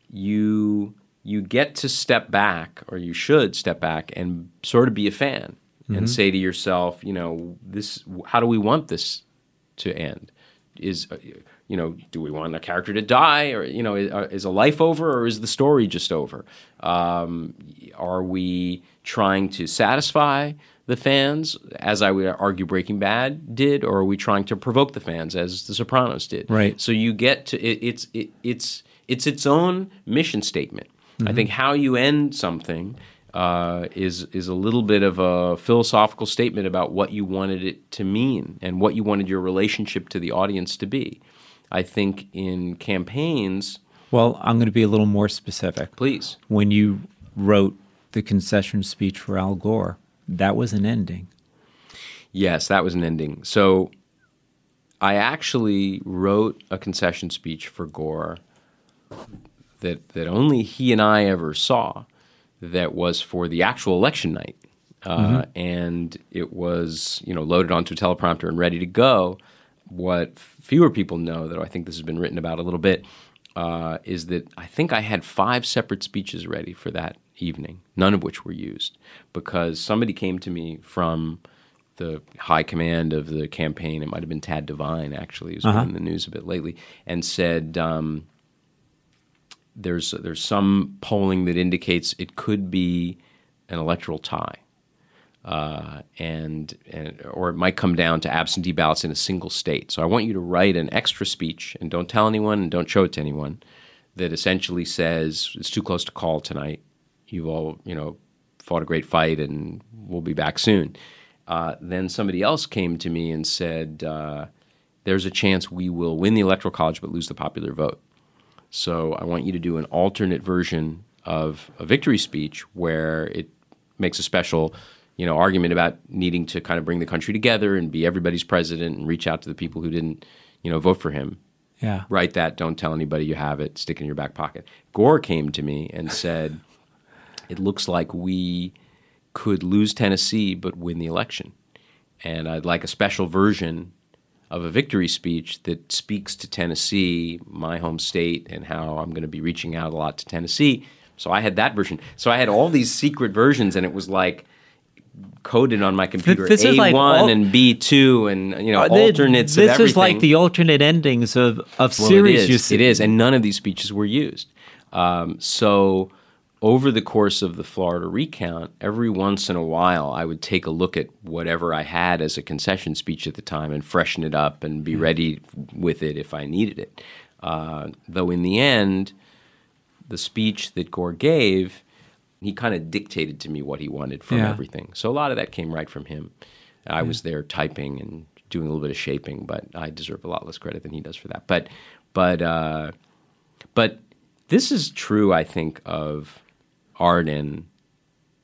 B: you you get to step back, or you should step back and sort of be a fan and say to yourself, you know, this. How do we want this to end? Is uh, you know, do we want a character to die, or you know, is, uh, is a life over, or is the story just over? Um, are we trying to satisfy the fans, as I would argue Breaking Bad did, or are we trying to provoke the fans, as The Sopranos did?
A: Right.
B: So you get to it, it's it, it's it's its own mission statement. I think how you end something uh, is is a little bit of a philosophical statement about what you wanted it to mean and what you wanted your relationship to the audience to be. I think in campaigns,
A: Well, I'm going to be a little more specific.
B: please.
A: When you wrote the concession speech for Al Gore, that was an ending.
B: Yes, that was an ending. So I actually wrote a concession speech for Gore that that only he and I ever saw. That was for the actual election night, uh, and it was you know loaded onto a teleprompter and ready to go. What fewer people know, that I think this has been written about a little bit, uh, is that I think I had five separate speeches ready for that evening, none of which were used because somebody came to me from the high command of the campaign. It might have been Tad Devine, actually, who's been in the news a bit lately, and said um, there's there's some polling that indicates it could be an electoral tie. Uh, and, and or it might come down to absentee ballots in a single state. So I want you to write an extra speech and don't tell anyone and don't show it to anyone that essentially says it's too close to call tonight. You've all you know fought a great fight and we'll be back soon. Uh, then somebody else came to me and said, uh, "There's a chance we will win the electoral college but lose the popular vote." So I want you to do an alternate version of a victory speech where it makes a special, you know, argument about needing to kind of bring the country together and be everybody's president and reach out to the people who didn't, you know, vote for him.
A: Yeah.
B: Write that. Don't tell anybody you have it. Stick it in your back pocket. Gore came to me and said, "It looks like we could lose Tennessee but win the election, and I'd like a special version." Of a victory speech that speaks to Tennessee, my home state, and how I'm going to be reaching out a lot to Tennessee. So I had that version. So I had all these secret versions, and it was like coded on my computer
A: this
B: A1
A: like all-
B: and B2 and you know
A: Uh,
B: alternates
A: This is like the alternate endings of, of
B: Well,
A: series
B: it is. It is, and none of these speeches were used. Um, so, over the course of the Florida recount, every once in a while, I would take a look at whatever I had as a concession speech at the time and freshen it up and be ready with it if I needed it. Uh, though in the end, the speech that Gore gave, he kind of dictated to me what he wanted from
A: Yeah.
B: everything. So a lot of that came right from him. I was there typing and doing a little bit of shaping, but I deserve a lot less credit than he does for that. But but uh, but this is true, I think, of art and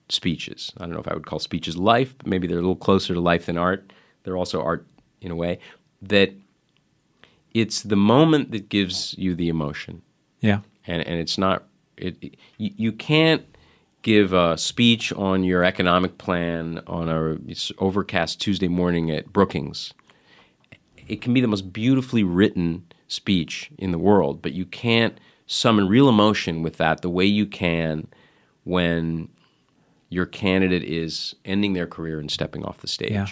B: speeches. I don't know if I would call speeches life, but maybe they're a little closer to life than art. They're also art in a way that it's the moment that gives you the emotion
A: Yeah.
B: and and it's not it, it- you, you can't give a speech on your economic plan on a overcast Tuesday morning at Brookings. It can be the most beautifully written speech in the world, but you can't summon real emotion with that the way you can when your candidate is ending their career and stepping off the stage.
A: Yeah.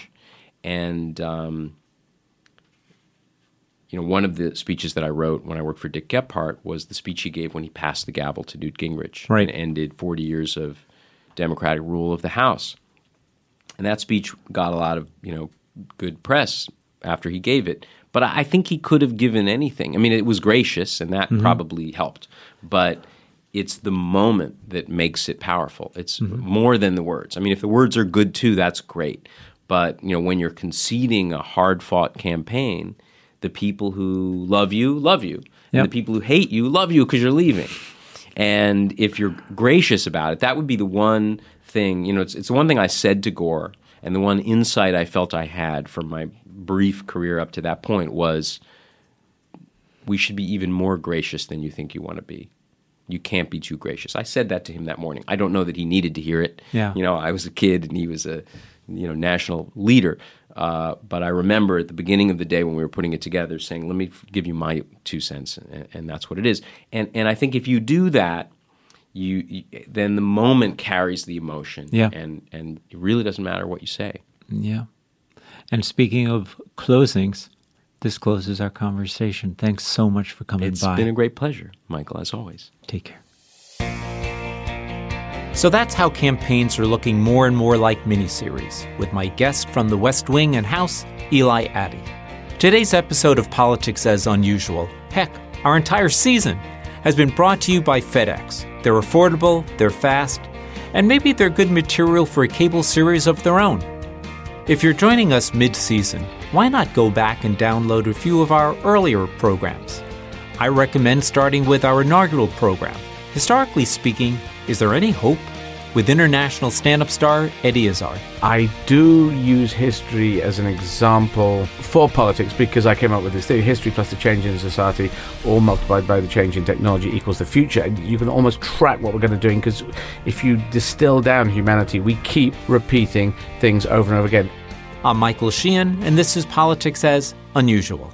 B: And um, you know, one of the speeches that I wrote when I worked for Dick Gephardt was the speech he gave when he passed the gavel to Newt Gingrich
A: Right.
B: and ended 40 years of Democratic rule of the House. And that speech got a lot of, you know, good press after he gave it. But I think he could have given anything. I mean, it was gracious, and that mm-hmm. probably helped. But it's the moment that makes it powerful. It's mm-hmm. more than the words. I mean, if the words are good too, that's great. But you know, when you're conceding a hard-fought campaign, the people who love you love you, and the people who hate you love you because you're leaving. And if you're gracious about it, that would be the one thing. You know, it's it's the one thing I said to Gore, and the one insight I felt I had from my brief career up to that point was, we should be even more gracious than you think you want to be you can't be too gracious. I said that to him that morning. I don't know that he needed to hear it.
A: Yeah.
B: You know, I was a kid and he was a you know national leader. Uh, but I remember at the beginning of the day when we were putting it together, saying, "Let me give you my two cents," and, and that's what it is. And and I think if you do that, you, you, then the moment carries the emotion.
A: Yeah.
B: And and it really doesn't matter what you say.
A: Yeah. And speaking of closings, this closes our conversation. Thanks so much for coming
B: it's
A: by.
B: It's been a great pleasure, Michael, as always.
A: Take care. So that's how campaigns are looking more and more like miniseries, with my guest from the West Wing and House, Eli Attie. Today's episode of Politics as Unusual, heck, our entire season, has been brought to you by FedEx. They're affordable, they're fast, and maybe they're good material for a cable series of their own. If you're joining us mid season, why not go back and download a few of our earlier programs? I recommend starting with our inaugural program. Historically speaking, is there any hope? With international stand up star Eddie Izzard.
C: I do use history as an example for politics because I came up with this theory history plus the change in society, all multiplied by the change in technology equals the future. And you can almost track what we're going to do because if you distill down humanity, we keep repeating things over and over again.
A: I'm Michael Sheehan, and this is Politics as Unusual.